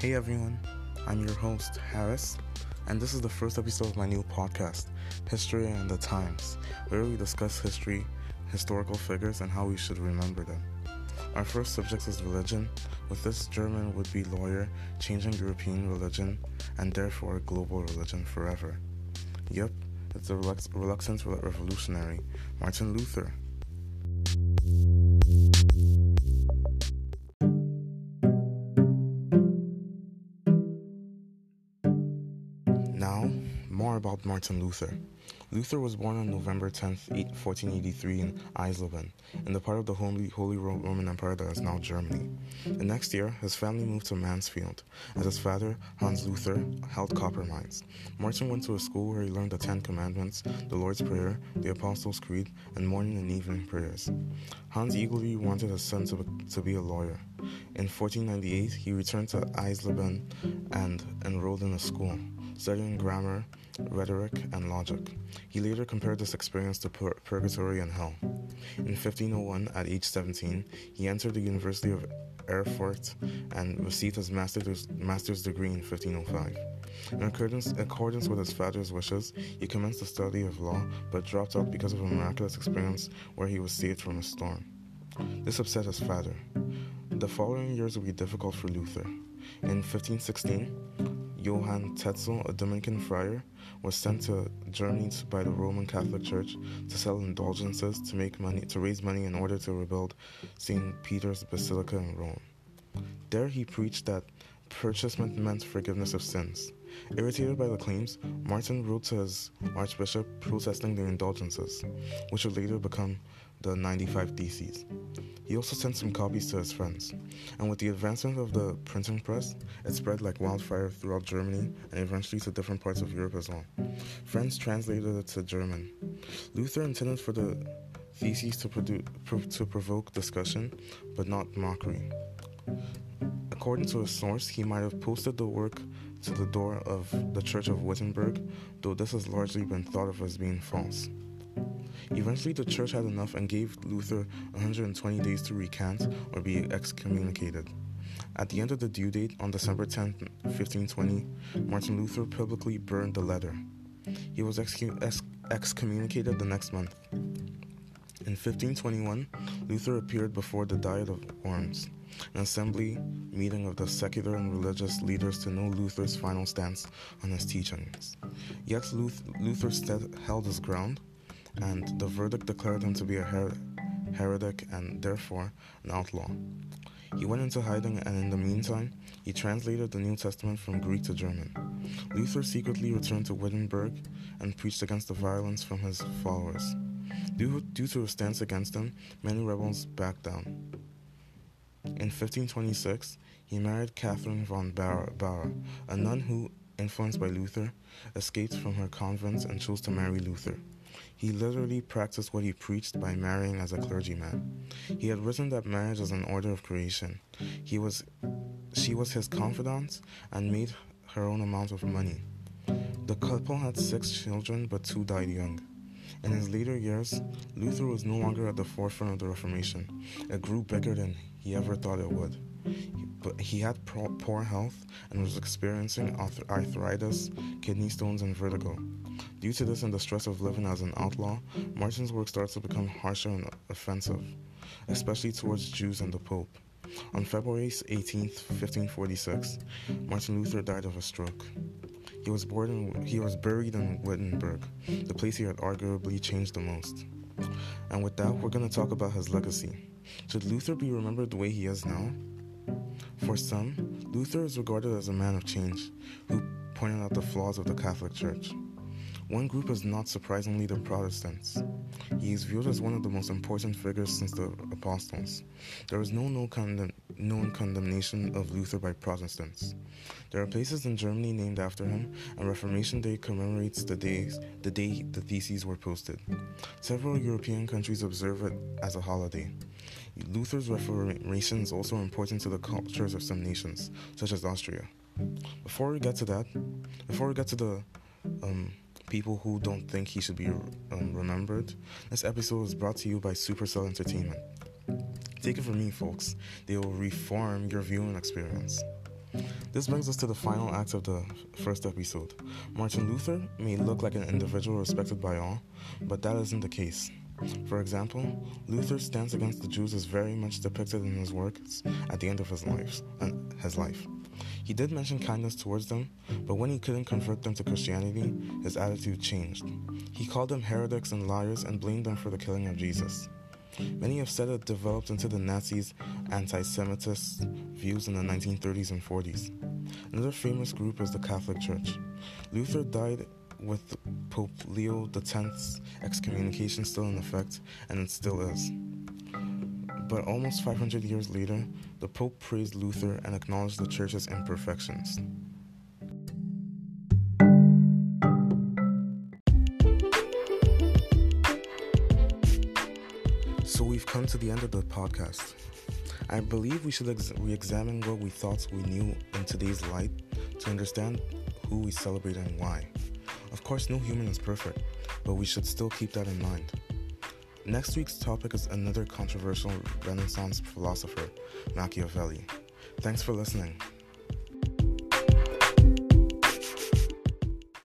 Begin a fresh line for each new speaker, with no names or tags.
Hey everyone, I'm your host, Harris, and this is the first episode of my new podcast, History and the Times, where we discuss history, historical figures, and how we should remember them. Our first subject is religion. With this, German would be lawyer, changing European religion, and therefore global religion forever. Yep, it's a reluctant revolutionary, Martin Luther. Now, more about Martin Luther. Luther was born on November 10, 1483, in Eisleben, in the part of the Holy, Holy Roman Empire that is now Germany. The next year, his family moved to Mansfield, as his father, Hans Luther, held copper mines. Martin went to a school where he learned the Ten Commandments, the Lord's Prayer, the Apostles' Creed, and morning and evening prayers. Hans eagerly wanted his son to, to be a lawyer. In 1498, he returned to Eisleben and enrolled in a school, studying grammar, rhetoric, and logic. He later compared this experience to pur- purgatory and hell. In 1501, at age 17, he entered the University of Erfurt and received his master's, master's degree in 1505. In accordance, in accordance with his father's wishes, he commenced the study of law but dropped out because of a miraculous experience where he was saved from a storm. This upset his father. The following years would be difficult for Luther. In 1516, Johann Tetzel, a Dominican friar, was sent to Germany by the Roman Catholic Church to sell indulgences to make money to raise money in order to rebuild St. Peter's Basilica in Rome. There he preached that purchasement meant forgiveness of sins. Irritated by the claims, Martin wrote to his archbishop protesting the indulgences, which would later become the 95 Theses. He also sent some copies to his friends, and with the advancement of the printing press, it spread like wildfire throughout Germany and eventually to different parts of Europe as well. Friends translated it to German. Luther intended for the theses to, produ- to provoke discussion, but not mockery. According to a source, he might have posted the work to the door of the Church of Wittenberg, though this has largely been thought of as being false. Eventually, the church had enough and gave Luther 120 days to recant or be excommunicated. At the end of the due date, on December 10, 1520, Martin Luther publicly burned the letter. He was excommunicated the next month. In 1521, Luther appeared before the Diet of Worms, an assembly meeting of the secular and religious leaders to know Luther's final stance on his teachings. Yet Luther held his ground and the verdict declared him to be a her- heretic and therefore an outlaw. He went into hiding, and in the meantime, he translated the New Testament from Greek to German. Luther secretly returned to Wittenberg and preached against the violence from his followers. Due, due to his stance against them, many rebels backed down. In 1526, he married Catherine von Bora, a nun who, influenced by Luther, escaped from her convent and chose to marry Luther. He literally practiced what he preached by marrying as a clergyman. He had written that marriage is an order of creation. He was, she was his confidant and made her own amount of money. The couple had six children, but two died young. In his later years, Luther was no longer at the forefront of the Reformation. It grew bigger than he ever thought it would. But he had poor health and was experiencing arthritis, kidney stones, and vertigo. Due to this and the stress of living as an outlaw, Martin's work starts to become harsher and offensive, especially towards Jews and the Pope. On February 18, 1546, Martin Luther died of a stroke. He was, born in, he was buried in Wittenberg, the place he had arguably changed the most. And with that, we're going to talk about his legacy. Should Luther be remembered the way he is now? For some, Luther is regarded as a man of change who pointed out the flaws of the Catholic Church. One group is not surprisingly the Protestants. He is viewed as one of the most important figures since the Apostles. There is no, no known condemnation of Luther by Protestants. There are places in Germany named after him, and Reformation Day commemorates the, days, the day the theses were posted. Several European countries observe it as a holiday. Luther's Reformation is also important to the cultures of some nations, such as Austria. Before we get to that, before we get to the um, people who don't think he should be um, remembered. This episode is brought to you by Supercell Entertainment. Take it from me, folks, they will reform your viewing experience. This brings us to the final act of the first episode. Martin Luther may look like an individual respected by all, but that isn't the case. For example, Luther's stance against the Jews is very much depicted in his works at the end of his life. Uh, his life. He did mention kindness towards them, but when he couldn't convert them to Christianity, his attitude changed. He called them heretics and liars and blamed them for the killing of Jesus. Many have said it developed into the Nazis' anti Semitist views in the 1930s and 40s. Another famous group is the Catholic Church. Luther died with Pope Leo X's excommunication still in effect, and it still is. But almost 500 years later, the Pope praised Luther and acknowledged the Church's imperfections. So we've come to the end of the podcast. I believe we should ex- re examine what we thought we knew in today's light to understand who we celebrate and why. Of course, no human is perfect, but we should still keep that in mind. Next week's topic is another controversial Renaissance philosopher, Machiavelli. Thanks for listening.